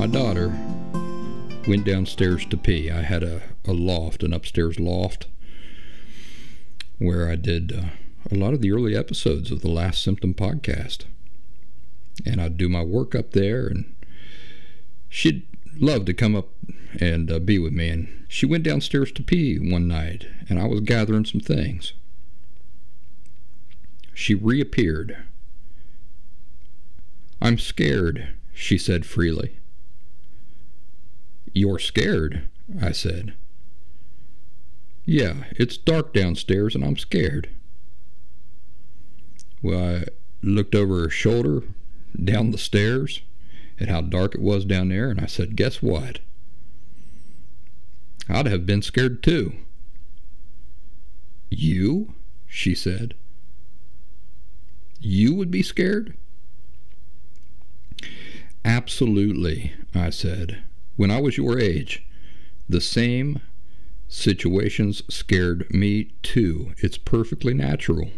my daughter went downstairs to pee. I had a, a loft, an upstairs loft, where I did uh, a lot of the early episodes of the Last Symptom podcast. And I'd do my work up there, and she'd love to come up and uh, be with me. And she went downstairs to pee one night, and I was gathering some things. She reappeared. I'm scared, she said freely. You're scared, I said. Yeah, it's dark downstairs and I'm scared. Well, I looked over her shoulder down the stairs at how dark it was down there, and I said, Guess what? I'd have been scared too. You? she said. You would be scared? Absolutely, I said. When I was your age, the same situations scared me too. It's perfectly natural.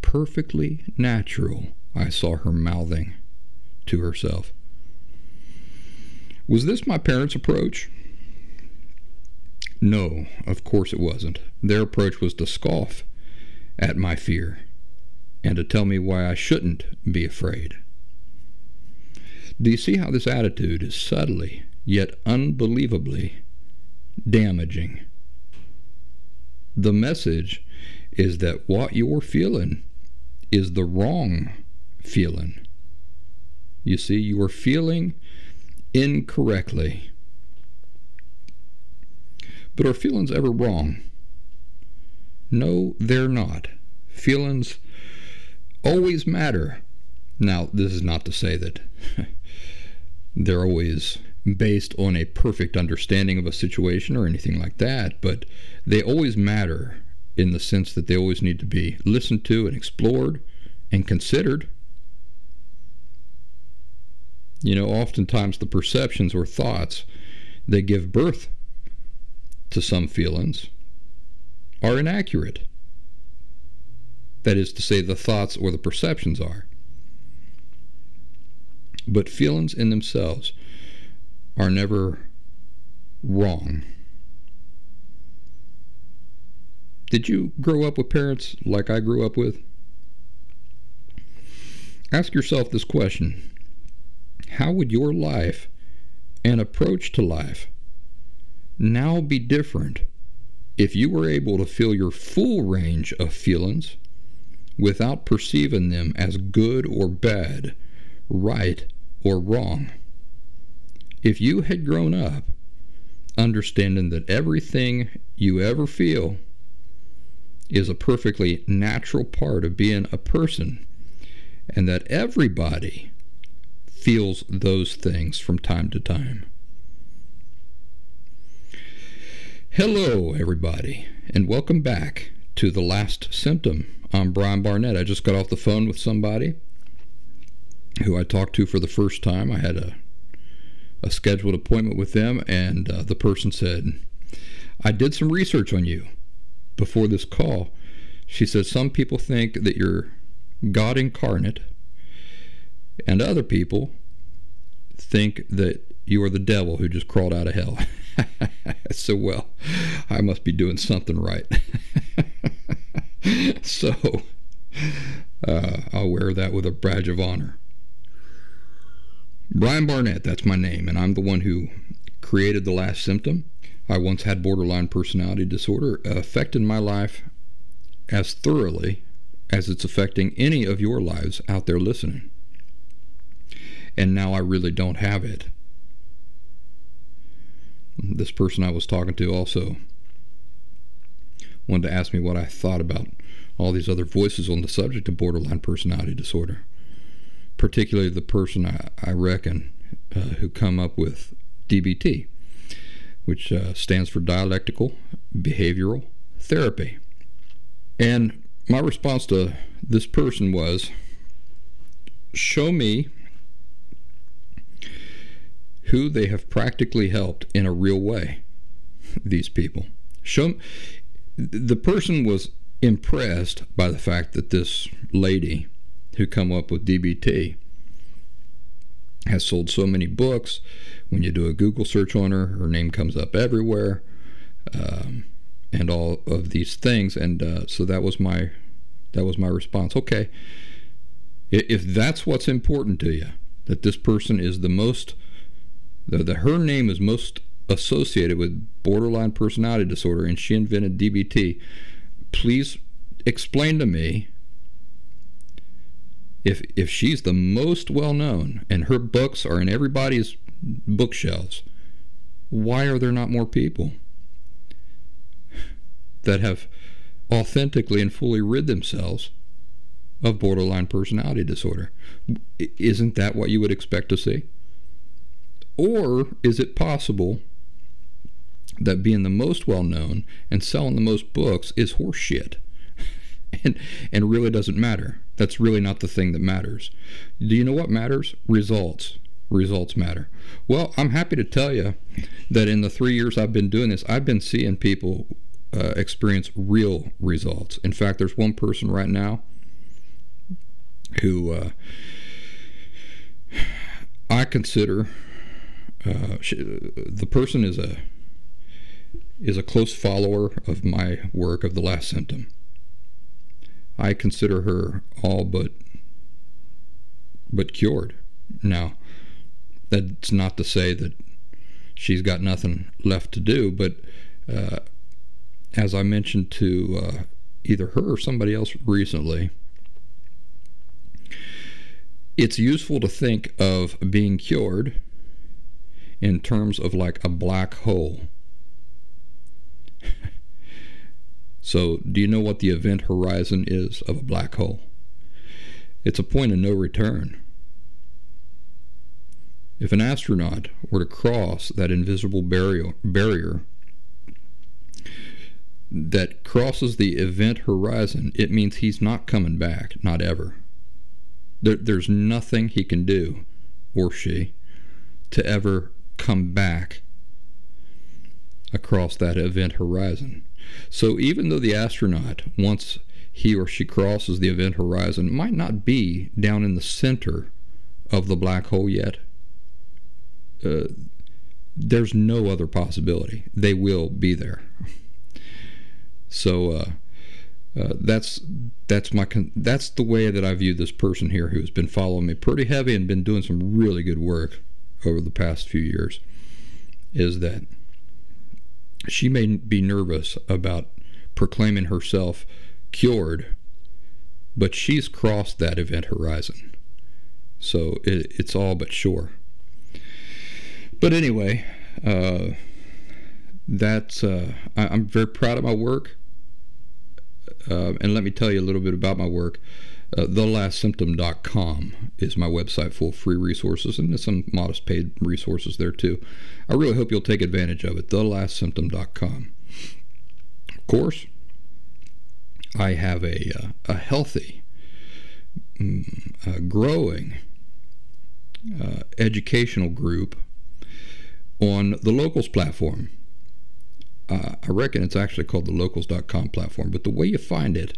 Perfectly natural, I saw her mouthing to herself. Was this my parents' approach? No, of course it wasn't. Their approach was to scoff at my fear and to tell me why I shouldn't be afraid. Do you see how this attitude is subtly, yet unbelievably, damaging? The message is that what you're feeling is the wrong feeling. You see, you are feeling incorrectly. But are feelings ever wrong? No, they're not. Feelings always matter. Now, this is not to say that they're always based on a perfect understanding of a situation or anything like that, but they always matter in the sense that they always need to be listened to and explored and considered. You know, oftentimes the perceptions or thoughts that give birth to some feelings are inaccurate. That is to say, the thoughts or the perceptions are. But feelings in themselves are never wrong. Did you grow up with parents like I grew up with? Ask yourself this question How would your life and approach to life now be different if you were able to feel your full range of feelings without perceiving them as good or bad, right or wrong? If you had grown up understanding that everything you ever feel is a perfectly natural part of being a person, and that everybody feels those things from time to time. Hello, everybody, and welcome back to The Last Symptom. I'm Brian Barnett. I just got off the phone with somebody who I talked to for the first time. I had a, a scheduled appointment with them, and uh, the person said, I did some research on you before this call. She said, Some people think that you're God incarnate, and other people think that you are the devil who just crawled out of hell. so, well, I must be doing something right. so, uh, I'll wear that with a badge of honor. Brian Barnett, that's my name, and I'm the one who created the last symptom. I once had borderline personality disorder affected my life as thoroughly as it's affecting any of your lives out there listening. And now I really don't have it. This person I was talking to also wanted to ask me what I thought about all these other voices on the subject of borderline personality disorder, particularly the person I, I reckon uh, who come up with DBT, which uh, stands for Dialectical Behavioral Therapy. And my response to this person was show me who they have practically helped in a real way these people show the person was impressed by the fact that this lady who come up with DBT has sold so many books. When you do a Google search on her, her name comes up everywhere, um, and all of these things. And uh, so that was my that was my response. Okay, if that's what's important to you, that this person is the most, that her name is most associated with borderline personality disorder, and she invented DBT. Please explain to me if if she's the most well known and her books are in everybody's bookshelves, why are there not more people that have authentically and fully rid themselves of borderline personality disorder? Isn't that what you would expect to see? Or is it possible that being the most well known and selling the most books is horseshit? and and really doesn't matter. That's really not the thing that matters. Do you know what matters? Results. Results matter. Well, I'm happy to tell you that in the three years I've been doing this, I've been seeing people uh, experience real results. In fact, there's one person right now who uh, I consider uh, she, the person is a is a close follower of my work of the last symptom. I consider her all but but cured. Now, that's not to say that she's got nothing left to do, but uh, as I mentioned to uh, either her or somebody else recently, it's useful to think of being cured in terms of like a black hole. So, do you know what the event horizon is of a black hole? It's a point of no return. If an astronaut were to cross that invisible barrier, barrier that crosses the event horizon, it means he's not coming back, not ever. There, there's nothing he can do, or she, to ever come back across that event horizon. So even though the astronaut, once he or she crosses the event horizon, might not be down in the center of the black hole yet, uh, there's no other possibility. They will be there. So uh, uh, that's that's my con- that's the way that I view this person here who has been following me pretty heavy and been doing some really good work over the past few years. Is that she may be nervous about proclaiming herself cured, but she's crossed that event horizon. So it, it's all but sure. But anyway, uh, that's uh, I, am very proud of my work. Uh, and let me tell you a little bit about my work. Uh, thelastsymptom.com is my website full of free resources and there's some modest paid resources there too. I really hope you'll take advantage of it. Thelastsymptom.com. Of course, I have a, uh, a healthy, um, growing uh, educational group on the Locals platform. Uh, I reckon it's actually called the locals.com platform, but the way you find it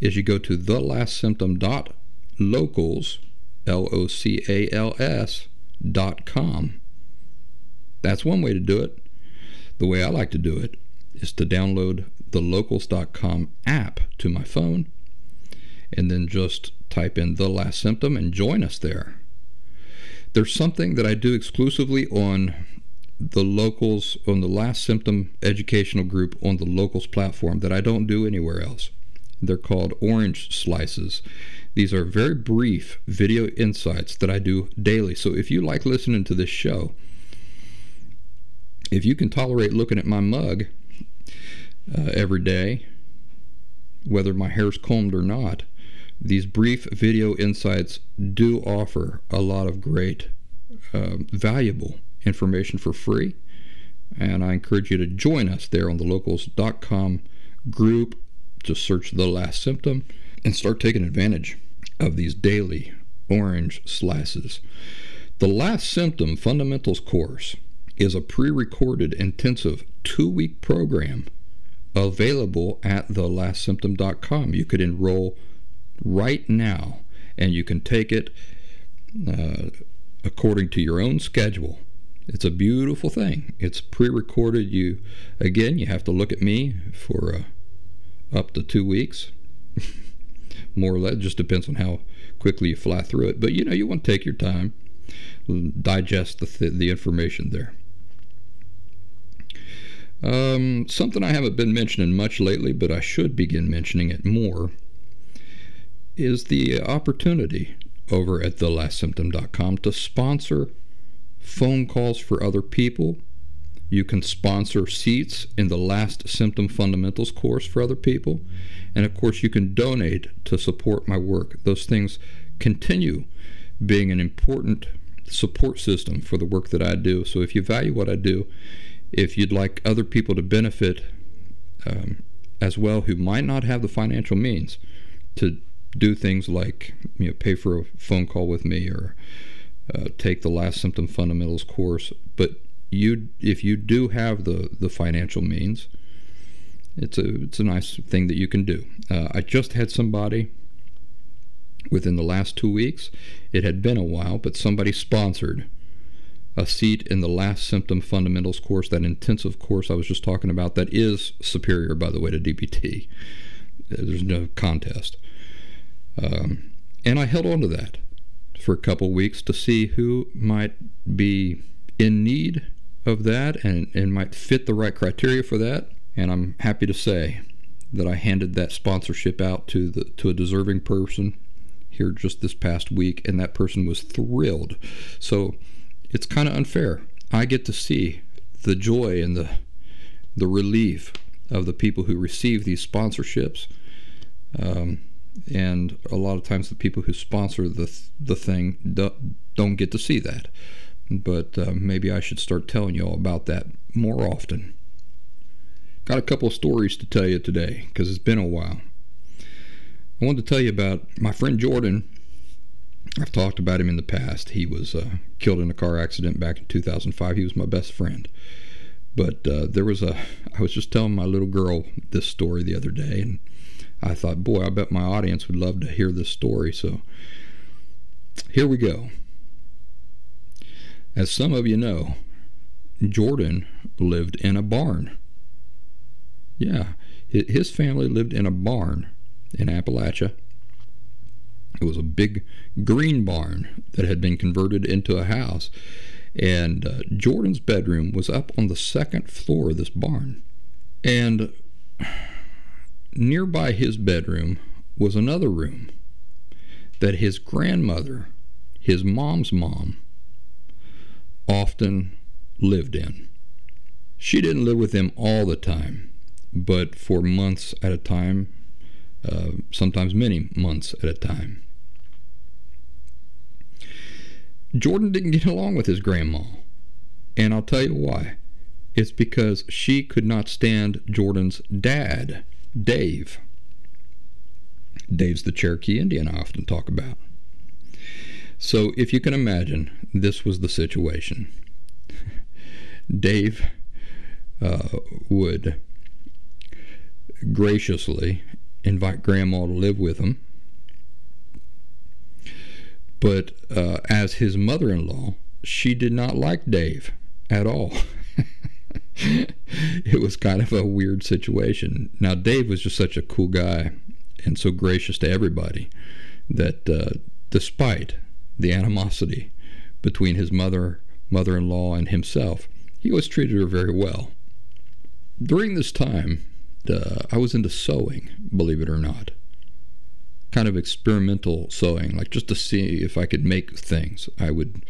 is you go to thelastsymptom.locals, L O C A L S, l o c a l s. dot com. That's one way to do it. The way I like to do it is to download the locals.com app to my phone and then just type in the last symptom and join us there. there's something that I do exclusively on the locals on the last symptom educational group on the locals platform that I don't do anywhere else. They're called orange slices. These are very brief video insights that I do daily. So if you like listening to this show, if you can tolerate looking at my mug uh, every day, whether my hair's combed or not, these brief video insights do offer a lot of great, uh, valuable information for free. And I encourage you to join us there on the locals.com group. Just search the last symptom and start taking advantage of these daily orange slices. The last symptom fundamentals course is a pre recorded intensive two week program available at thelastsymptom.com. You could enroll right now and you can take it uh, according to your own schedule. It's a beautiful thing. It's pre-recorded. You again, you have to look at me for uh, up to two weeks, more or less. Just depends on how quickly you fly through it. But you know, you want to take your time, digest the th- the information there. Um, something I haven't been mentioning much lately, but I should begin mentioning it more, is the opportunity over at thelastsymptom.com to sponsor phone calls for other people. You can sponsor seats in the Last Symptom Fundamentals course for other people. And of course, you can donate to support my work. Those things continue being an important support system for the work that I do. So if you value what I do, if you'd like other people to benefit um, as well who might not have the financial means to do things like you know pay for a phone call with me or uh, take the last symptom fundamentals course. But you, if you do have the the financial means, it's a it's a nice thing that you can do. Uh, I just had somebody within the last two weeks. It had been a while, but somebody sponsored a seat in the last symptom fundamentals course, that intensive course I was just talking about. That is superior, by the way, to DBT. There's no contest. Um, and I held on to that for a couple weeks to see who might be in need of that and, and might fit the right criteria for that. And I'm happy to say that I handed that sponsorship out to the to a deserving person here just this past week, and that person was thrilled. So it's kind of unfair. I get to see the joy and the the relief of the people who receive these sponsorships. Um, and a lot of times the people who sponsor the the thing don't get to see that. But uh, maybe I should start telling you all about that more often. Got a couple of stories to tell you today because it's been a while. I wanted to tell you about my friend Jordan. I've talked about him in the past. He was uh, killed in a car accident back in 2005. He was my best friend. But uh, there was a, I was just telling my little girl this story the other day, and I thought, boy, I bet my audience would love to hear this story. So here we go. As some of you know, Jordan lived in a barn. Yeah, his family lived in a barn in Appalachia. It was a big green barn that had been converted into a house. And uh, Jordan's bedroom was up on the second floor of this barn. And nearby his bedroom was another room that his grandmother, his mom's mom, often lived in. She didn't live with them all the time, but for months at a time, uh, sometimes many months at a time. Jordan didn't get along with his grandma, and I'll tell you why. It's because she could not stand Jordan's dad Dave. Dave's the Cherokee Indian I often talk about. So, if you can imagine, this was the situation. Dave uh, would graciously invite Grandma to live with him. But uh, as his mother in law, she did not like Dave at all. it was kind of a weird situation. Now, Dave was just such a cool guy and so gracious to everybody that uh, despite the animosity between his mother, mother in law, and himself. He always treated her very well. During this time, uh, I was into sewing, believe it or not. Kind of experimental sewing, like just to see if I could make things. I would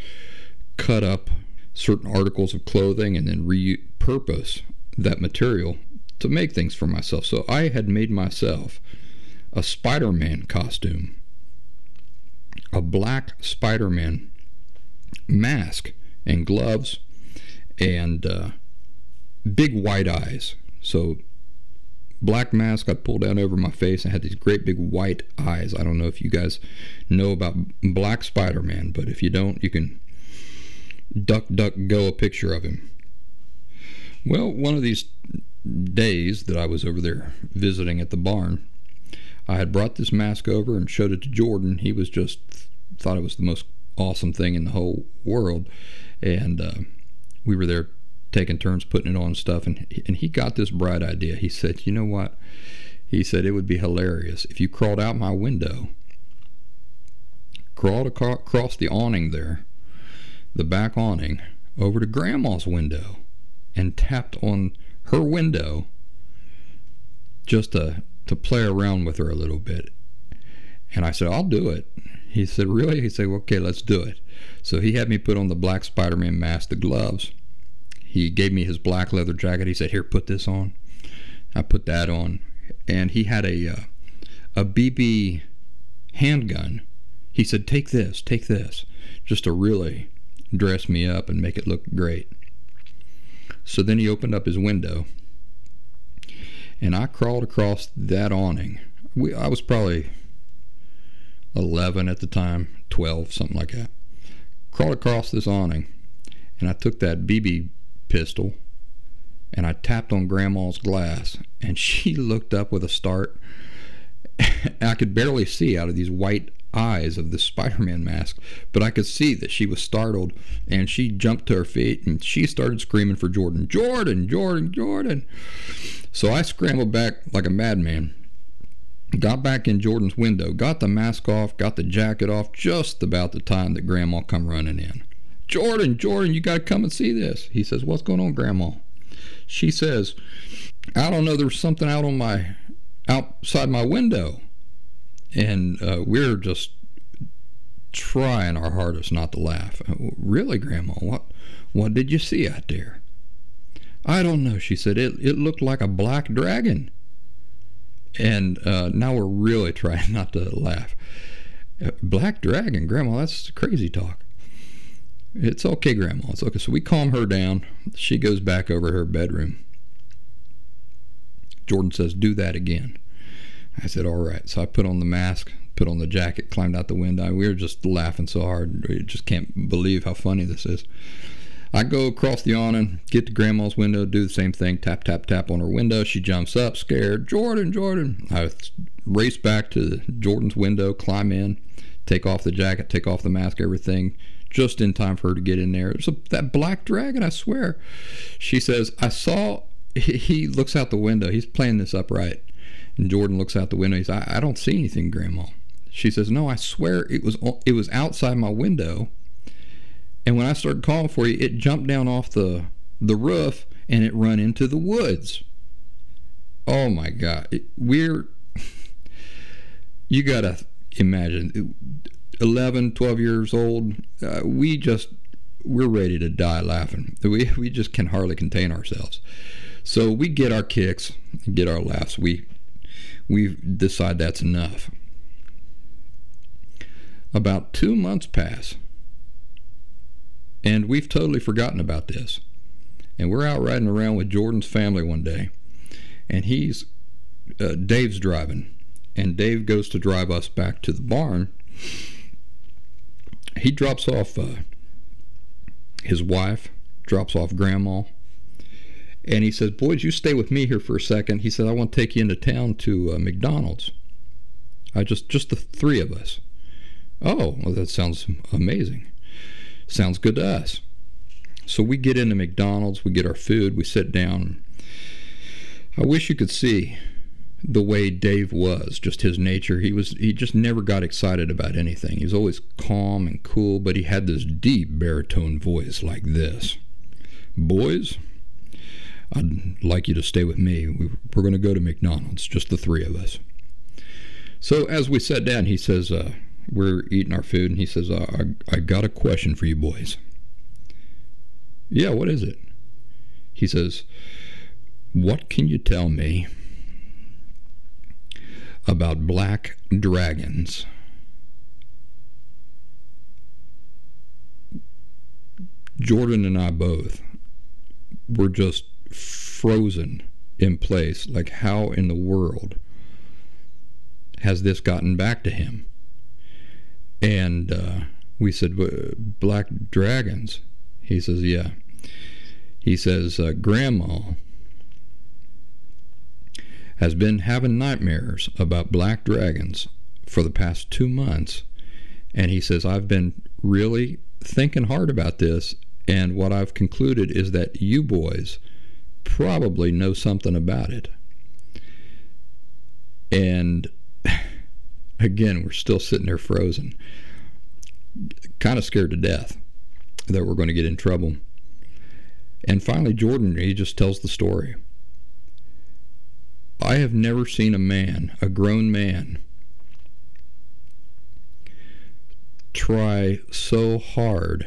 cut up certain articles of clothing and then repurpose that material to make things for myself. So I had made myself a Spider Man costume, a black Spider Man mask and gloves, and uh, big white eyes. So black mask I pulled down over my face and had these great big white eyes. I don't know if you guys know about Black Spider Man, but if you don't, you can duck, duck, go a picture of him. Well, one of these days that I was over there visiting at the barn, I had brought this mask over and showed it to Jordan. He was just thought it was the most awesome thing in the whole world, and uh, we were there taking turns putting it on and stuff. And and he got this bright idea. He said, "You know what?" He said it would be hilarious if you crawled out my window, crawled across the awning there, the back awning over to grandma's window and tapped on her window just to to play around with her a little bit. And I said, I'll do it. He said, Really? He said, well, Okay, let's do it. So he had me put on the black Spider Man mask, the gloves. He gave me his black leather jacket. He said, Here, put this on. I put that on. And he had a, uh, a BB handgun. He said, Take this, take this, just to really dress me up and make it look great. So then he opened up his window, and I crawled across that awning. We, I was probably 11 at the time, 12, something like that. Crawled across this awning, and I took that BB pistol and I tapped on Grandma's glass, and she looked up with a start. I could barely see out of these white eyes of the Spider-Man mask, but I could see that she was startled and she jumped to her feet and she started screaming for Jordan, Jordan, Jordan, Jordan. So I scrambled back like a madman, got back in Jordan's window, got the mask off, got the jacket off just about the time that Grandma come running in. Jordan, Jordan, you got to come and see this. He says, What's going on, Grandma? She says, I don't know, there's something out on my outside my window and uh, we're just trying our hardest not to laugh. Uh, really, Grandma? What what did you see out there? I don't know. She said it it looked like a black dragon. And uh, now we're really trying not to laugh. Uh, black dragon, Grandma? That's crazy talk. It's okay, Grandma. It's okay. So we calm her down. She goes back over her bedroom. Jordan says, "Do that again." I said, all right. So I put on the mask, put on the jacket, climbed out the window. We were just laughing so hard. We just can't believe how funny this is. I go across the awning, get to grandma's window, do the same thing, tap, tap, tap on her window. She jumps up, scared. Jordan, Jordan. I race back to Jordan's window, climb in, take off the jacket, take off the mask, everything, just in time for her to get in there. It's that black dragon, I swear. She says, I saw, he looks out the window. He's playing this upright. And Jordan looks out the window. He says, I, I don't see anything, Grandma. She says, No, I swear it was it was outside my window. And when I started calling for you, it jumped down off the the roof and it run into the woods. Oh my God. We're, you got to imagine, 11, 12 years old, uh, we just, we're ready to die laughing. We, we just can hardly contain ourselves. So we get our kicks, get our laughs. We we decide that's enough. About two months pass, and we've totally forgotten about this. And we're out riding around with Jordan's family one day, and he's uh, Dave's driving, and Dave goes to drive us back to the barn. He drops off uh, his wife, drops off grandma, and he says, Boys, you stay with me here for a second. He said, I want to take you into town to uh, McDonald's. I just, just the three of us. Oh, well, that sounds amazing. Sounds good to us. So we get into McDonald's, we get our food, we sit down. I wish you could see the way Dave was, just his nature. He was he just never got excited about anything. He was always calm and cool, but he had this deep baritone voice like this. Boys, I'd like you to stay with me. We're going to go to McDonald's, just the three of us. So as we sat down, he says, uh, we're eating our food, and he says, uh, I, I got a question for you boys. Yeah, what is it? He says, What can you tell me about black dragons? Jordan and I both were just frozen in place. Like, how in the world has this gotten back to him? And uh, we said, Black dragons. He says, Yeah. He says, uh, Grandma has been having nightmares about black dragons for the past two months. And he says, I've been really thinking hard about this. And what I've concluded is that you boys probably know something about it. And again, we're still sitting there frozen, kind of scared to death that we're going to get in trouble. And finally, Jordan, he just tells the story. I have never seen a man, a grown man, try so hard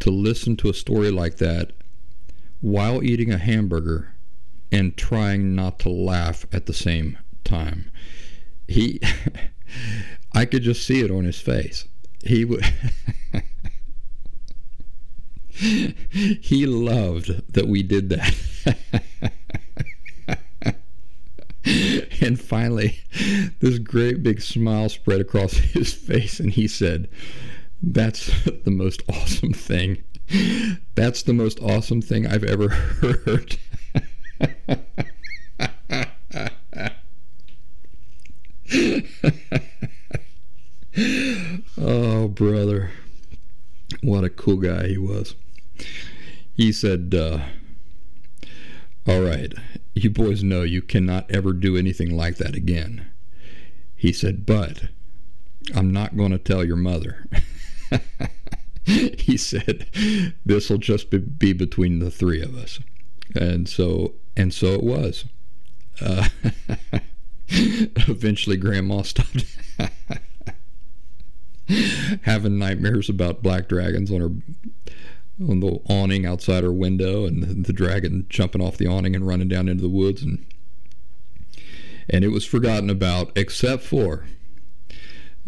to listen to a story like that while eating a hamburger and trying not to laugh at the same time. He, I could just see it on his face. He would. he loved that we did that. and finally, this great big smile spread across his face, and he said, That's the most awesome thing. That's the most awesome thing I've ever heard. oh, brother. What a cool guy he was. He said, uh, All right, you boys know you cannot ever do anything like that again. He said, But I'm not going to tell your mother. he said, This will just be, be, between the three of us. And so, and so it was. Uh, eventually, Grandma stopped having nightmares about black dragons on her on the awning outside her window and the, the dragon jumping off the awning and running down into the woods and and it was forgotten about except for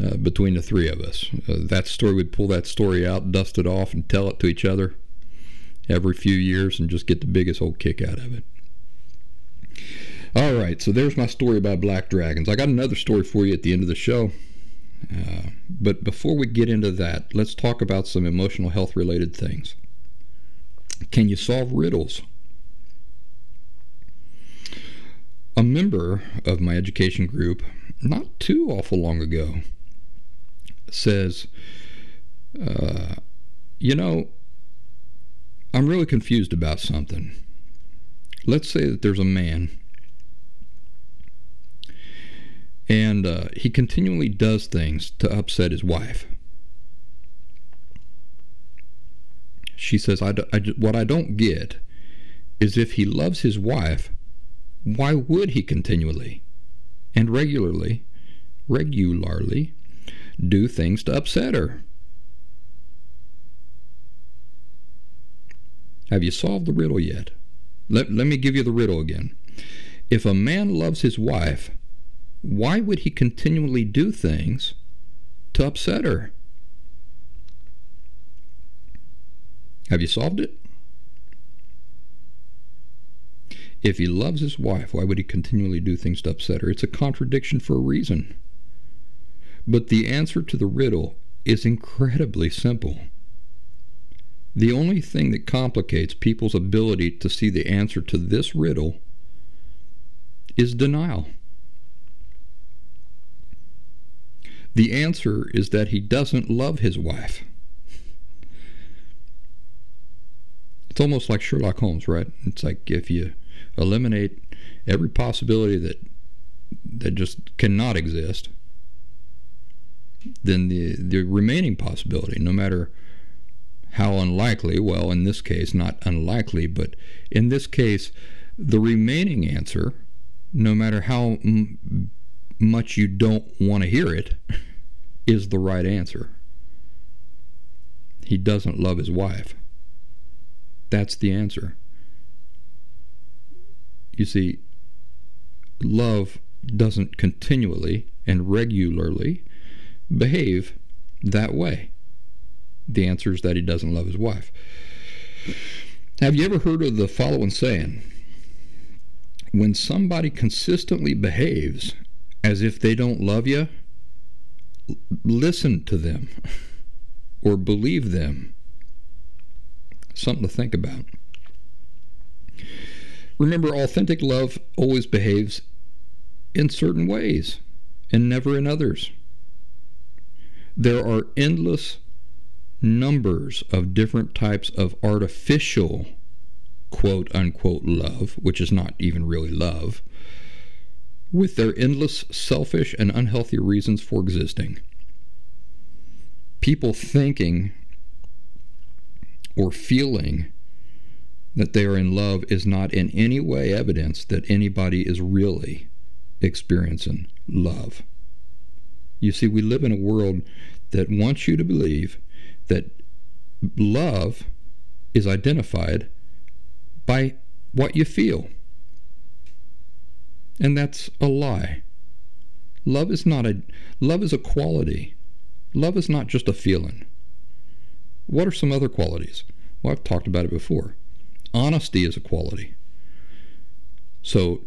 uh, between the three of us. Uh, that story would pull that story out, dust it off, and tell it to each other every few years and just get the biggest old kick out of it. All right, so there's my story about black dragons. I got another story for you at the end of the show. Uh, but before we get into that, let's talk about some emotional health related things. Can you solve riddles? A member of my education group, not too awful long ago, says, uh, You know, I'm really confused about something. Let's say that there's a man and uh, he continually does things to upset his wife. She says, I, I, What I don't get is if he loves his wife, why would he continually and regularly, regularly do things to upset her? Have you solved the riddle yet? Let, let me give you the riddle again. If a man loves his wife, why would he continually do things to upset her? Have you solved it? If he loves his wife, why would he continually do things to upset her? It's a contradiction for a reason. But the answer to the riddle is incredibly simple. The only thing that complicates people's ability to see the answer to this riddle is denial. The answer is that he doesn't love his wife. It's almost like Sherlock Holmes, right? It's like if you eliminate every possibility that that just cannot exist, then the the remaining possibility, no matter how unlikely, well, in this case, not unlikely, but in this case, the remaining answer, no matter how m- much you don't want to hear it, is the right answer. He doesn't love his wife. That's the answer. You see, love doesn't continually and regularly behave that way. The answer is that he doesn't love his wife. Have you ever heard of the following saying? When somebody consistently behaves as if they don't love you, listen to them or believe them. Something to think about. Remember, authentic love always behaves in certain ways and never in others. There are endless numbers of different types of artificial quote unquote love, which is not even really love, with their endless selfish and unhealthy reasons for existing. People thinking or feeling that they are in love is not in any way evidence that anybody is really experiencing love. You see, we live in a world that wants you to believe that love is identified by what you feel. And that's a lie. Love is not a love is a quality. Love is not just a feeling. What are some other qualities? Well, I've talked about it before. Honesty is a quality. So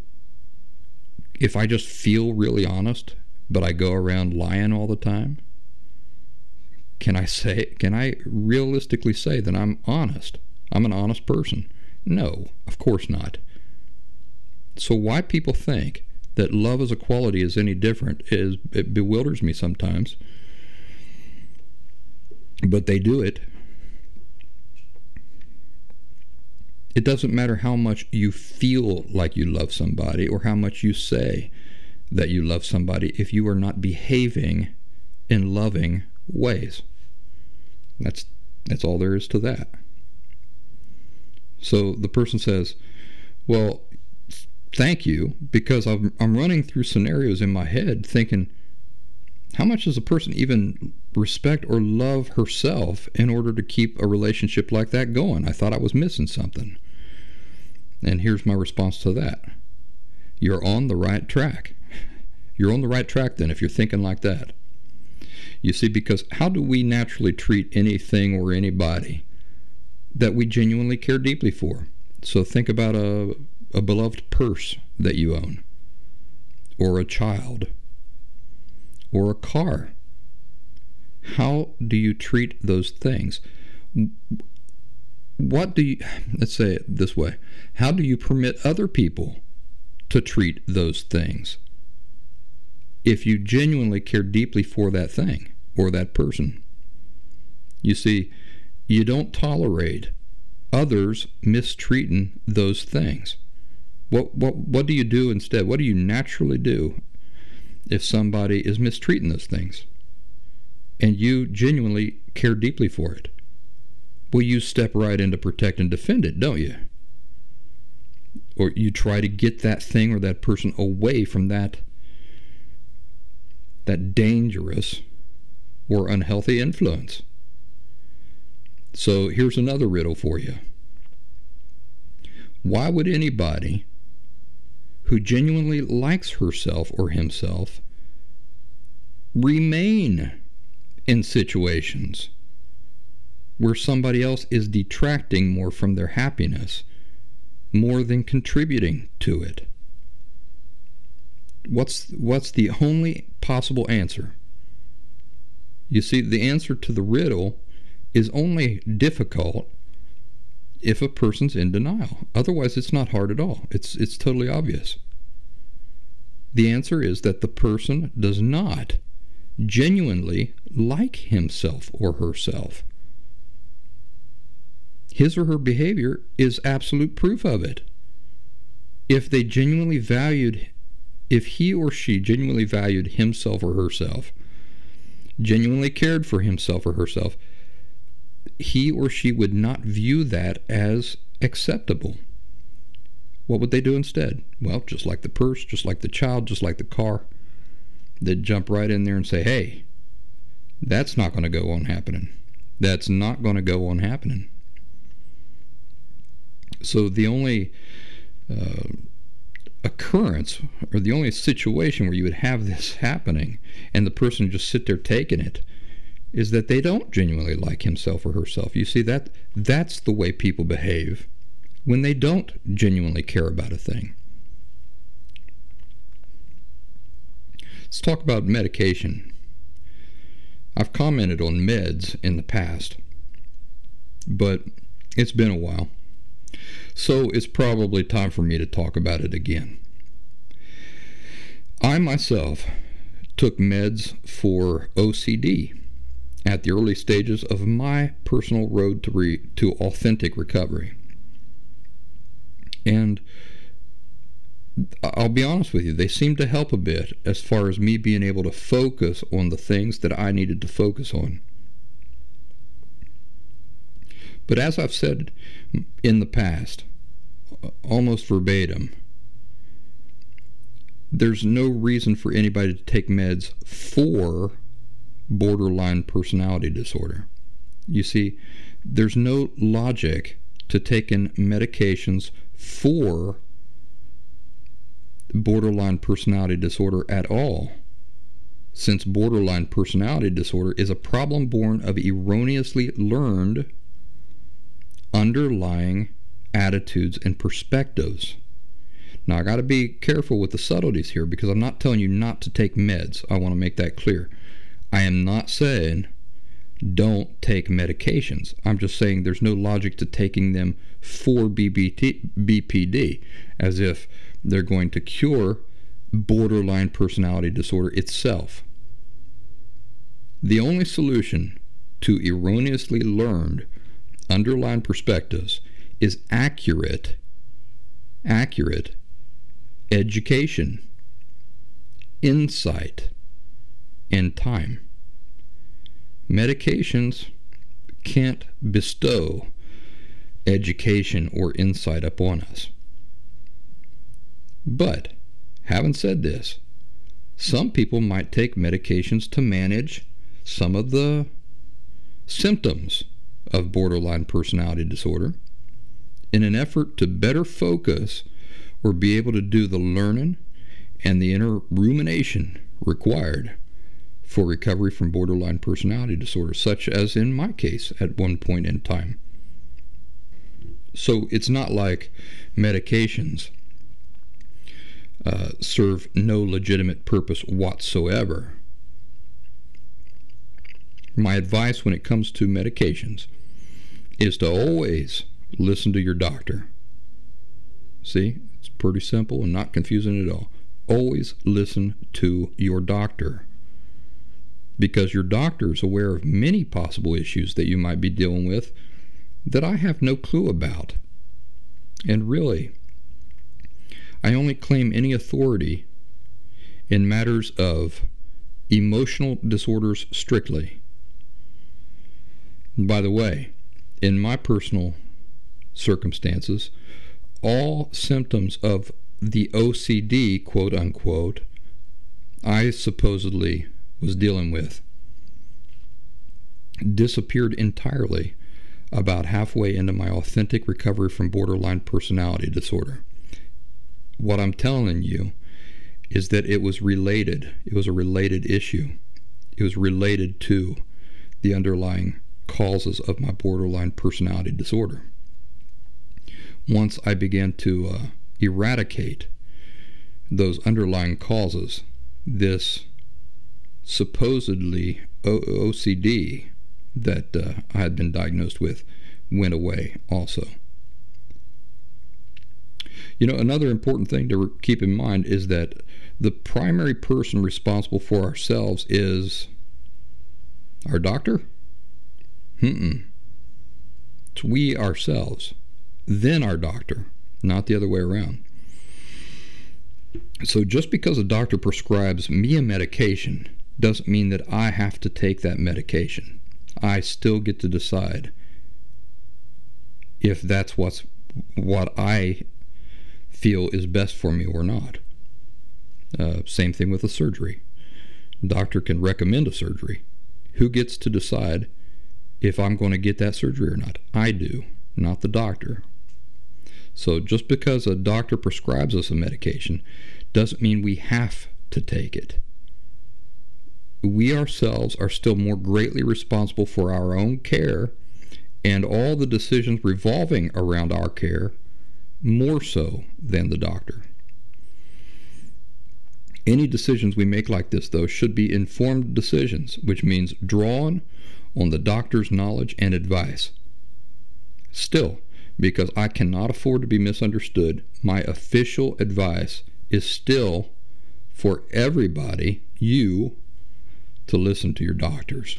if I just feel really honest, but I go around lying all the time, can I say can I realistically say that I'm honest? I'm an honest person? No, of course not. So why people think that love as a quality is any different is it bewilders me sometimes. But they do it. It doesn't matter how much you feel like you love somebody or how much you say that you love somebody if you are not behaving in loving ways. That's that's all there is to that. So the person says, "Well, thank you because I'm I'm running through scenarios in my head thinking how much does a person even respect or love herself in order to keep a relationship like that going? I thought I was missing something." And here's my response to that you're on the right track. You're on the right track then if you're thinking like that. You see, because how do we naturally treat anything or anybody that we genuinely care deeply for? So think about a, a beloved purse that you own, or a child, or a car. How do you treat those things? what do you let's say it this way how do you permit other people to treat those things if you genuinely care deeply for that thing or that person. You see you don't tolerate others mistreating those things. What what what do you do instead? What do you naturally do if somebody is mistreating those things? And you genuinely care deeply for it. Well, you step right in to protect and defend it, don't you? Or you try to get that thing or that person away from that that dangerous or unhealthy influence. So here's another riddle for you. Why would anybody who genuinely likes herself or himself remain in situations where somebody else is detracting more from their happiness more than contributing to it. What's what's the only possible answer? You see, the answer to the riddle is only difficult if a person's in denial. Otherwise, it's not hard at all. It's it's totally obvious. The answer is that the person does not genuinely like himself or herself his or her behavior is absolute proof of it. if they genuinely valued, if he or she genuinely valued himself or herself, genuinely cared for himself or herself, he or she would not view that as acceptable. What would they do instead? Well, just like the purse, just like the child, just like the car, they'd jump right in there and say, hey, that's not going to go on happening. That's not going to go on happening. So the only uh, occurrence or the only situation where you would have this happening and the person just sit there taking it is that they don't genuinely like himself or herself. You see that that's the way people behave when they don't genuinely care about a thing. Let's talk about medication. I've commented on meds in the past, but it's been a while. So it's probably time for me to talk about it again. I myself took meds for OCD at the early stages of my personal road to, re- to authentic recovery. And I'll be honest with you, they seemed to help a bit as far as me being able to focus on the things that I needed to focus on. But as I've said in the past, almost verbatim, there's no reason for anybody to take meds for borderline personality disorder. You see, there's no logic to taking medications for borderline personality disorder at all, since borderline personality disorder is a problem born of erroneously learned underlying attitudes and perspectives. Now, I got to be careful with the subtleties here because I'm not telling you not to take meds. I want to make that clear. I am not saying don't take medications. I'm just saying there's no logic to taking them for BBT, BPD as if they're going to cure borderline personality disorder itself. The only solution to erroneously learned underlying perspectives is accurate accurate education insight and time. Medications can't bestow education or insight upon us. But having said this some people might take medications to manage some of the symptoms of borderline personality disorder in an effort to better focus or be able to do the learning and the inner rumination required for recovery from borderline personality disorder, such as in my case at one point in time. So it's not like medications uh, serve no legitimate purpose whatsoever. My advice when it comes to medications is to always listen to your doctor. See, it's pretty simple and not confusing at all. Always listen to your doctor because your doctor is aware of many possible issues that you might be dealing with that I have no clue about. And really, I only claim any authority in matters of emotional disorders strictly. by the way, in my personal circumstances, all symptoms of the OCD, quote unquote, I supposedly was dealing with disappeared entirely about halfway into my authentic recovery from borderline personality disorder. What I'm telling you is that it was related, it was a related issue. It was related to the underlying causes of my borderline personality disorder. Once I began to uh, eradicate those underlying causes, this supposedly OCD that uh, I had been diagnosed with went away also. You know, another important thing to keep in mind is that the primary person responsible for ourselves is our doctor Mm-mm. It's we ourselves, then our doctor, not the other way around. So just because a doctor prescribes me a medication doesn't mean that I have to take that medication. I still get to decide if that's what's what I feel is best for me or not. Uh, same thing with a surgery. Doctor can recommend a surgery. Who gets to decide if I'm going to get that surgery or not? I do, not the doctor. So just because a doctor prescribes us a medication doesn't mean we have to take it. We ourselves are still more greatly responsible for our own care and all the decisions revolving around our care more so than the doctor. Any decisions we make like this, though, should be informed decisions, which means drawn on the doctor's knowledge and advice. Still, because I cannot afford to be misunderstood, my official advice is still for everybody, you, to listen to your doctors.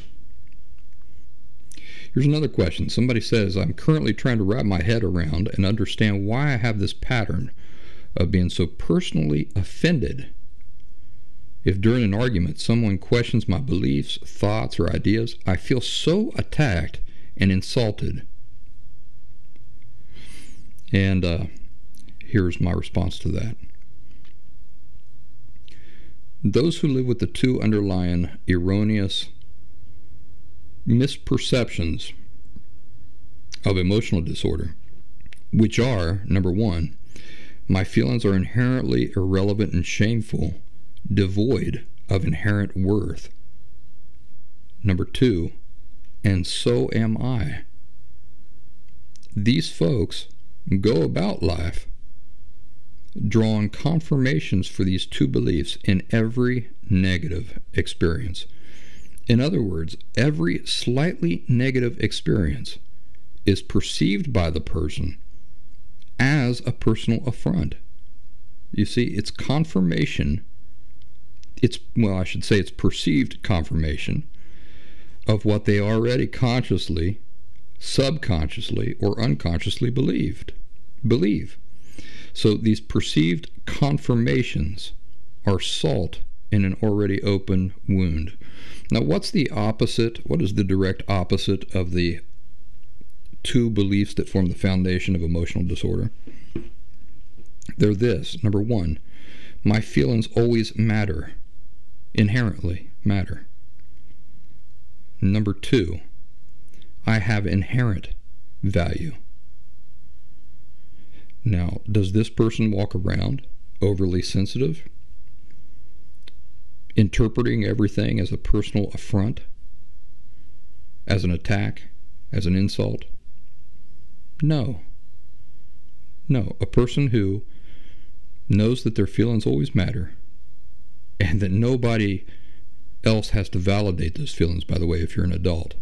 Here's another question. Somebody says, I'm currently trying to wrap my head around and understand why I have this pattern of being so personally offended. If during an argument someone questions my beliefs, thoughts, or ideas, I feel so attacked and insulted. And uh, here's my response to that. Those who live with the two underlying erroneous misperceptions of emotional disorder, which are number one, my feelings are inherently irrelevant and shameful, devoid of inherent worth. Number two, and so am I. These folks go about life drawing confirmations for these two beliefs in every negative experience. In other words, every slightly negative experience is perceived by the person as a personal affront. You see, it's confirmation, it's, well, I should say it's perceived confirmation of what they already consciously, subconsciously, or unconsciously believed, believe. So these perceived confirmations are salt in an already open wound. Now, what's the opposite? What is the direct opposite of the two beliefs that form the foundation of emotional disorder? They're this number one, my feelings always matter, inherently matter. Number two, I have inherent value. Now, does this person walk around overly sensitive? interpreting everything as a personal affront, as an attack, as an insult? No. No. A person who knows that their feelings always matter and that nobody else has to validate those feelings, by the way, if you're an adult.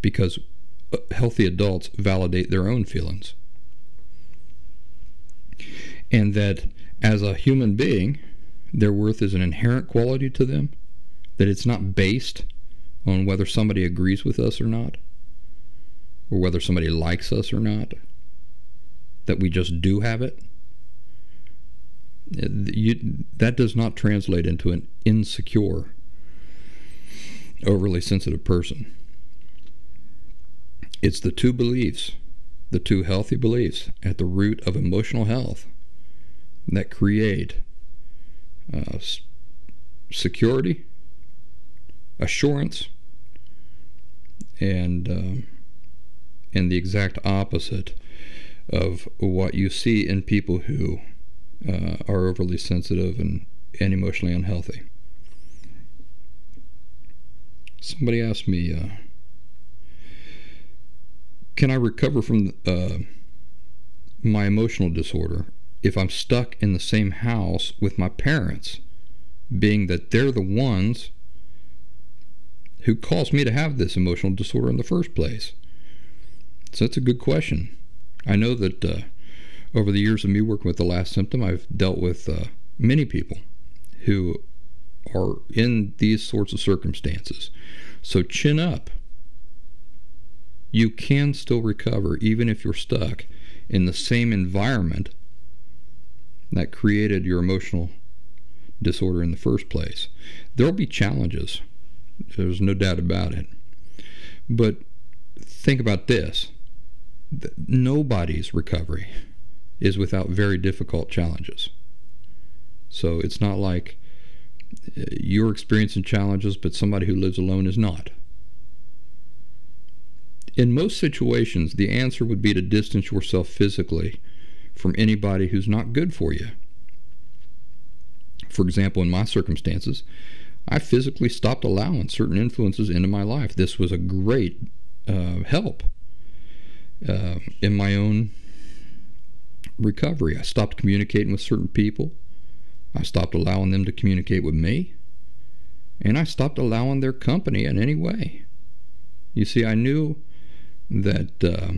Because uh, healthy adults validate their own feelings. And that as a human being, their worth is an inherent quality to them, that it's not based on whether somebody agrees with us or not, or whether somebody likes us or not, that we just do have it. Eh, you, that does not translate into an insecure, overly sensitive person. It's the two beliefs, the two healthy beliefs at the root of emotional health that create uh, security, assurance, and um, and the exact opposite of what you see in people who uh, are overly sensitive and, and emotionally unhealthy. Somebody asked me, uh, "Can I recover from uh, my emotional disorder?" If I'm stuck in the same house with my parents, being that they're the ones who caused me to have this emotional disorder in the first place? So that's a good question. I know that uh, over the years of me working with the last symptom, I've dealt with uh, many people who are in these sorts of circumstances. So chin up. You can still recover even if you're stuck in the same environment that created your emotional disorder in the first place. There'll be challenges. There's no doubt about it. But think about this nobody's recovery is without very difficult challenges. So it's not like uh, you're experiencing challenges, but somebody who lives alone is not. In most situations, the answer would be to distance yourself physically from anybody who's not good for you. For example, in my circumstances, I physically stopped allowing certain influences into my life. This was a great uh, help uh, in my own recovery. I stopped communicating with certain people. I stopped allowing them to communicate with me. And I stopped allowing their company in any way. You see, I knew that uh,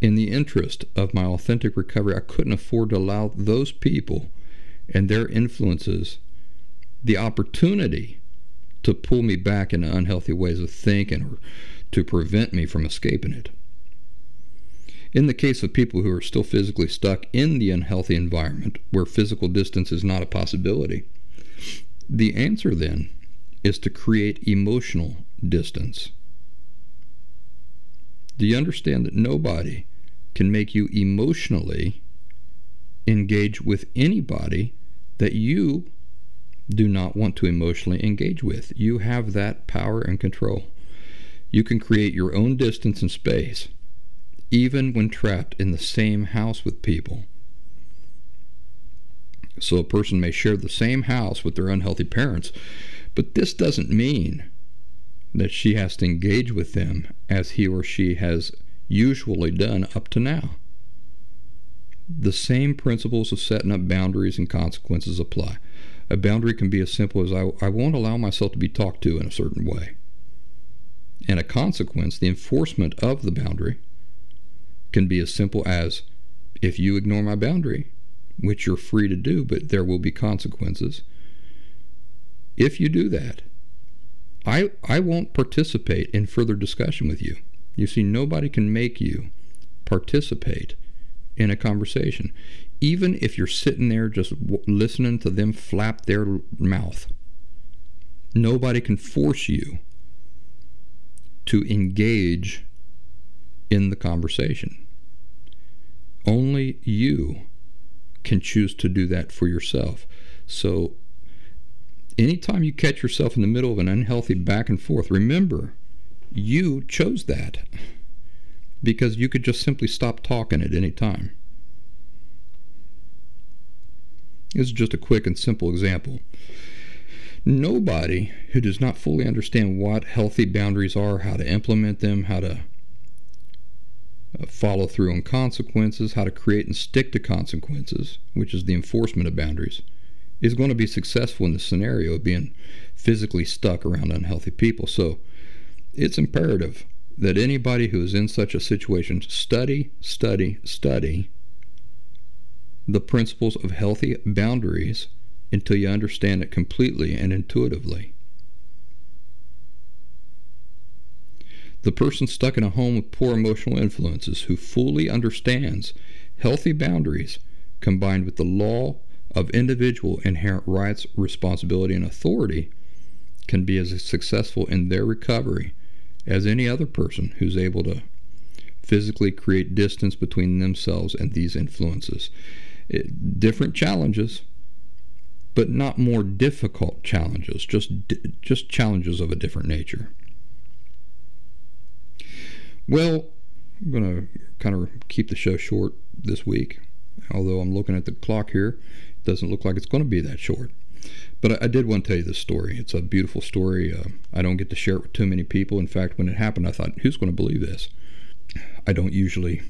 in the interest of my authentic recovery, I couldn't afford to allow those people and their influences the opportunity to pull me back into unhealthy ways of thinking or to prevent me from escaping it. In the case of people who are still physically stuck in the unhealthy environment where physical distance is not a possibility, the answer then is to create emotional distance. Do you understand that nobody can make you emotionally engage with anybody that you do not want to emotionally engage with? You have that power and control. You can create your own distance and space, even when trapped in the same house with people. So a person may share the same house with their unhealthy parents, but this doesn't mean that she has to engage with them as he or she has usually done up to now. The same principles of setting up boundaries and consequences apply. A boundary can be as simple as I, I won't allow myself to be talked to in a certain way. And a consequence, the enforcement of the boundary, can be as simple as if you ignore my boundary, which you're free to do, but there will be consequences. If you do that, I, I won't participate in further discussion with you. You see, nobody can make you participate in a conversation, even if you're sitting there just w- listening to them flap their mouth. Nobody can force you to engage in the conversation. Only you can choose to do that for yourself. So anytime you catch yourself in the middle of an unhealthy back and forth, remember, you chose that because you could just simply stop talking at any time. This is just a quick and simple example. Nobody who does not fully understand what healthy boundaries are, how to implement them, how to uh, follow through on consequences, how to create and stick to consequences, which is the enforcement of boundaries, is going to be successful in the scenario of being physically stuck around unhealthy people. So it's imperative that anybody who is in such a situation study, study, study the principles of healthy boundaries until you understand it completely and intuitively. The person stuck in a home with poor emotional influences who fully understands healthy boundaries combined with the law of individual inherent rights, responsibility, and authority can be as successful in their recovery as any other person who's able to physically create distance between themselves and these influences. It, different challenges, but not more difficult challenges, just just challenges of a different nature. Well, I'm going to kind of keep the show short this week, although I'm looking at the clock here doesn't look like it's going to be that short. But I, did want to tell you this story. It's a beautiful story. Uh, I don't get to share it with too many people. In fact, when it happened, I thought, who's going to believe this? I don't usually,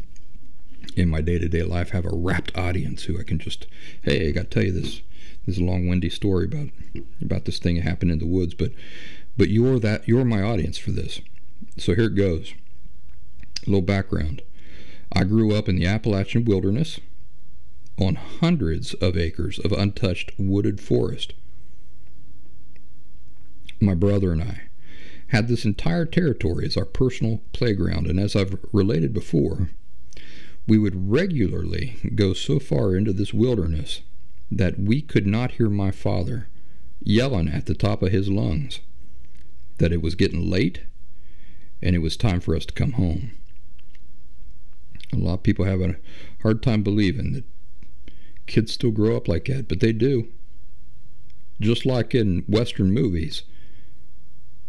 in my day to day life, have a rapt audience who I can just, hey, I got to tell you this. This is a long, windy story about about this thing that happened in the woods. But but you're that you're my audience for this. So here it goes. A little background. I grew up in the Appalachian wilderness on hundreds of acres of untouched wooded forest. My brother and I had this entire territory as our personal playground, and as I've related before, we would regularly go so far into this wilderness that we could not hear my father yelling at the top of his lungs that it was getting late and it was time for us to come home. A lot of people have a hard time believing that kids still grow up like that, but they do. Just like in Western movies,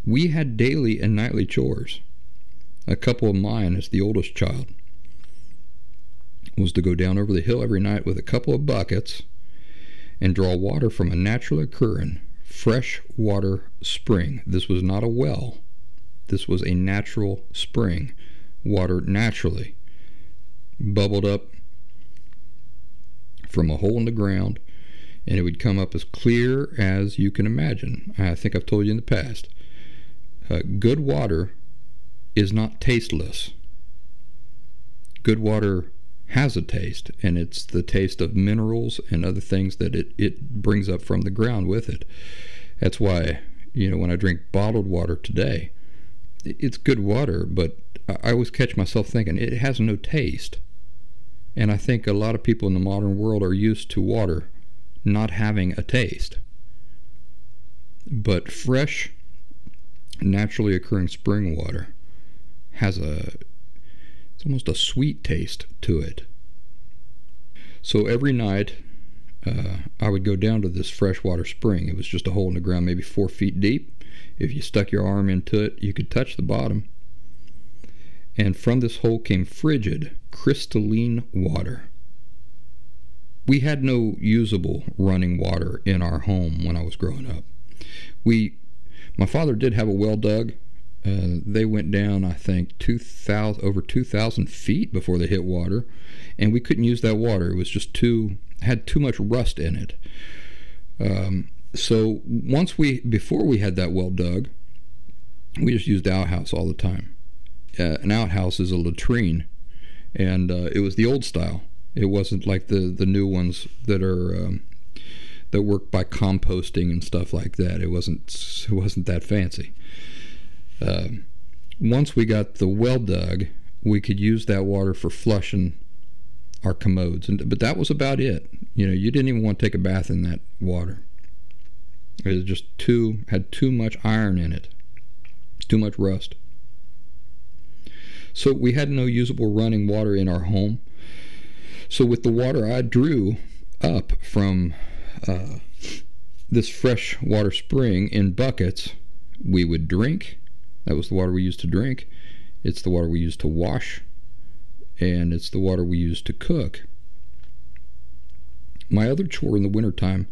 we had daily and nightly chores. A couple of mine, as the oldest child, was to go down over the hill every night with a couple of buckets and draw water from a naturally occurring fresh water spring. This was not a well. This was a natural spring. Water naturally bubbled up from a hole in the ground and it would come up as clear as you can imagine. I think I've told you in the past. Uh, good water is not tasteless. Good water has a taste, and it's the taste of minerals and other things that it, it brings up from the ground with it. That's why, you know, when I drink bottled water today, it's good water, but I always catch myself thinking it has no taste. And I think a lot of people in the modern world are used to water not having a taste. But fresh, naturally occurring spring water has a it's almost a sweet taste to it. So every night uh, I would go down to this freshwater spring. It was just a hole in the ground, maybe four feet deep. If you stuck your arm into it, you could touch the bottom. And from this hole came frigid, crystalline water. We had no usable running water in our home when I was growing up. We, my father did have a well dug. Uh, they went down, I think, 2,000 over 2,000 feet before they hit water, and we couldn't use that water. It was just too had too much rust in it. Um, so once we before we had that well dug, we just used outhouse all the time. Uh, an outhouse is a latrine, and uh, it was the old style. It wasn't like the the new ones that are um, that work by composting and stuff like that. It wasn't it wasn't that fancy. Um, once we got the well dug, we could use that water for flushing our commodes, and but that was about it. You know, you didn't even want to take a bath in that water. It was just too had too much iron in it, too much rust. So we had no usable running water in our home. So with the water I drew up from uh, this fresh water spring in buckets, we would drink. That was the water we used to drink. It's the water we used to wash and it's the water we used to cook. My other chore in the wintertime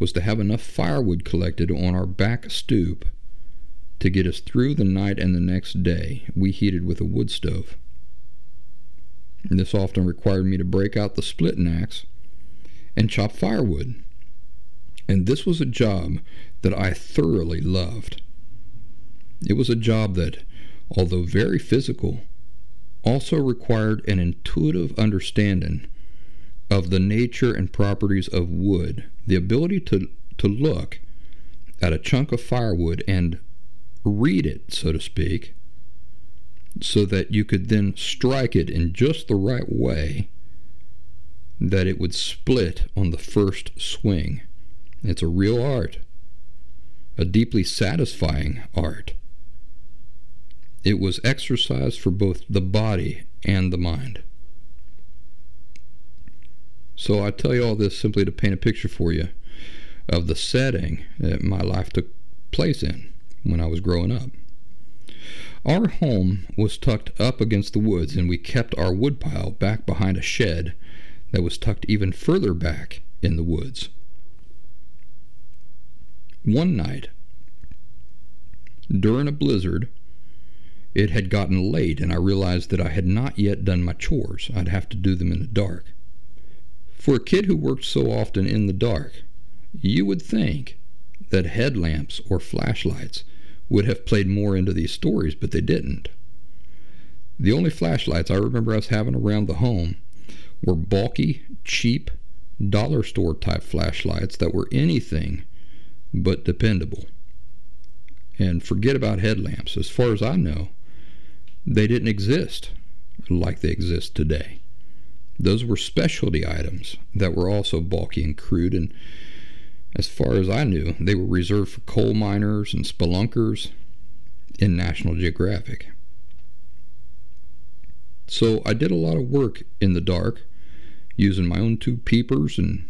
was to have enough firewood collected on our back stoop to get us through the night and the next day. We heated with a wood stove. This often required me to break out the splitting axe and chop firewood. And this was a job that I thoroughly loved. It was a job that, although very physical, also required an intuitive understanding of the nature and properties of wood, the ability to, to look at a chunk of firewood and read it, so to speak, so that you could then strike it in just the right way that it would split on the first swing. It's a real art, a deeply satisfying art. It was exercise for both the body and the mind. So I tell you all this simply to paint a picture for you of the setting that my life took place in when I was growing up. Our home was tucked up against the woods, and we kept our woodpile back behind a shed that was tucked even further back in the woods. One night, during a blizzard, it had gotten late, and I realized that I had not yet done my chores. I'd have to do them in the dark. For a kid who worked so often in the dark, you would think that headlamps or flashlights would have played more into these stories, but they didn't. The only flashlights I remember us having around the home were bulky, cheap, dollar store type flashlights that were anything but dependable. And forget about headlamps. As far as I know, they didn't exist like they exist today. Those were specialty items that were also bulky and crude, and as far as I knew, they were reserved for coal miners and spelunkers in National Geographic. So I did a lot of work in the dark using my own two peepers, and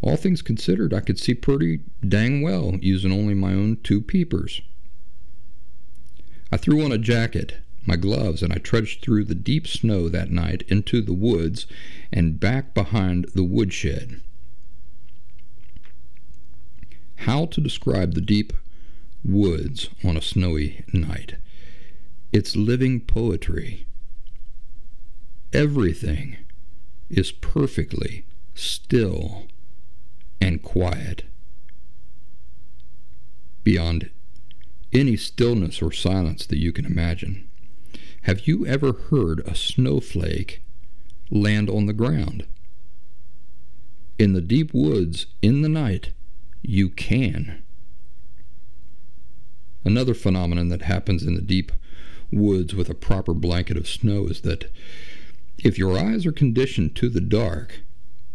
all things considered, I could see pretty dang well using only my own two peepers. I threw on a jacket, my gloves, and I trudged through the deep snow that night into the woods and back behind the woodshed. How to describe the deep woods on a snowy night? It's living poetry. Everything is perfectly still and quiet. Beyond any stillness or silence that you can imagine. Have you ever heard a snowflake land on the ground? In the deep woods, in the night, you can. Another phenomenon that happens in the deep woods with a proper blanket of snow is that if your eyes are conditioned to the dark,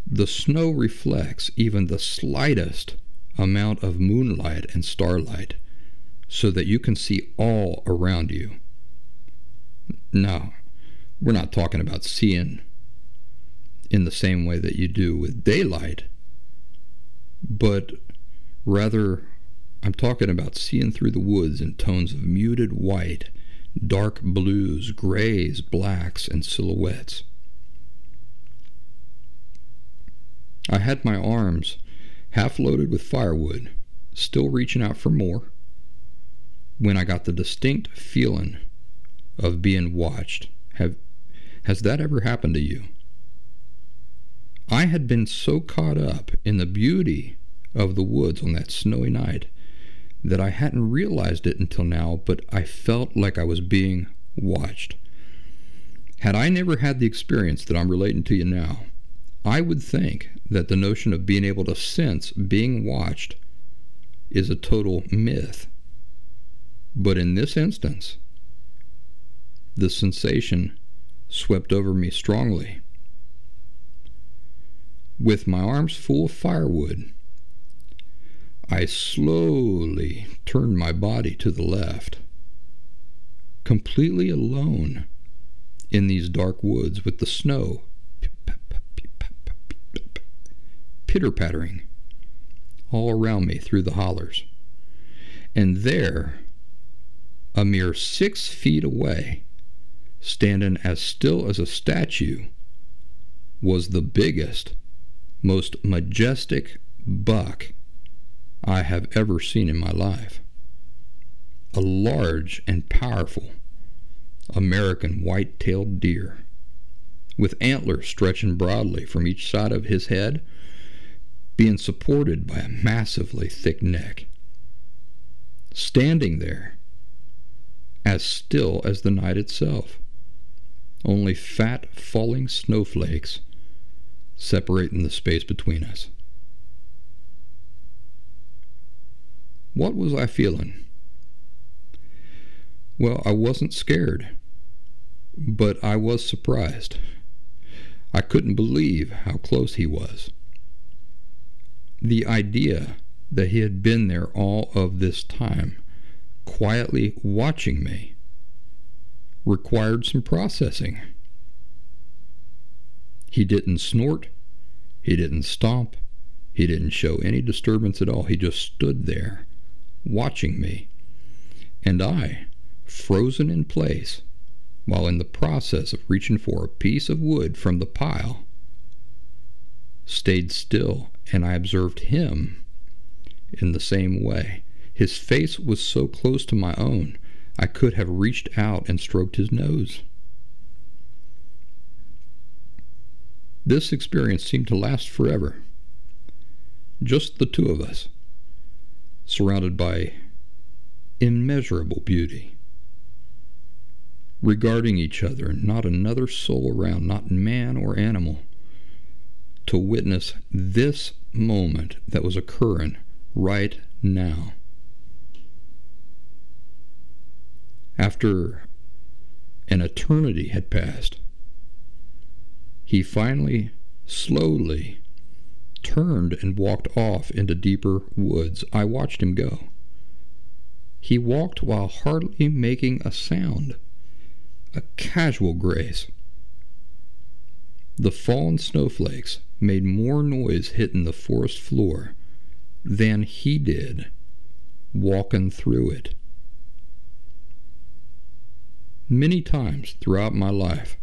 the snow reflects even the slightest amount of moonlight and starlight so that you can see all around you. Now, we're not talking about seeing in the same way that you do with daylight, but rather, I'm talking about seeing through the woods in tones of muted white, dark blues, grays, blacks, and silhouettes. I had my arms half loaded with firewood, still reaching out for more when I got the distinct feeling of being watched. Have has that ever happened to you? I had been so caught up in the beauty of the woods on that snowy night that I hadn't realized it until now, but I felt like I was being watched. Had I never had the experience that I'm relating to you now, I would think that the notion of being able to sense being watched is a total myth. But in this instance, the sensation swept over me strongly. With my arms full of firewood, I slowly turned my body to the left, completely alone in these dark woods with the snow pitter pattering all around me through the hollers. And there, a mere six feet away, standing as still as a statue, was the biggest, most majestic buck I have ever seen in my life. A large and powerful American white tailed deer, with antlers stretching broadly from each side of his head, being supported by a massively thick neck. Standing there, as still as the night itself. Only fat, falling snowflakes separating the space between us. What was I feeling? Well, I wasn't scared, but I was surprised. I couldn't believe how close he was. The idea that he had been there all of this time quietly watching me required some processing. He didn't snort, he didn't stomp, he didn't show any disturbance at all. He just stood there watching me. And I, frozen in place, while in the process of reaching for a piece of wood from the pile, stayed still and I observed him in the same way. His face was so close to my own, I could have reached out and stroked his nose. This experience seemed to last forever. Just the two of us, surrounded by immeasurable beauty, regarding each other not another soul around, not man or animal, to witness this moment that was occurring right now. after an eternity had passed, he finally, slowly, turned and walked off into deeper woods. I watched him go. He walked while hardly making a sound, a casual grace. The fallen snowflakes made more noise hitting the forest floor than he did walking through it. Many times throughout my life,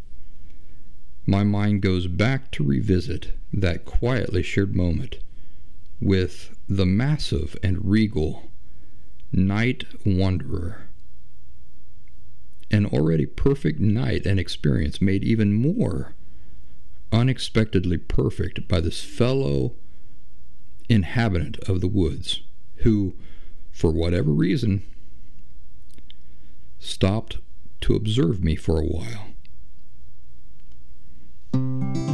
my mind goes back to revisit that quietly shared moment with the massive and regal night wanderer. An already perfect night and experience made even more unexpectedly perfect by this fellow inhabitant of the woods who, for whatever reason, stopped to observe me for a while. Música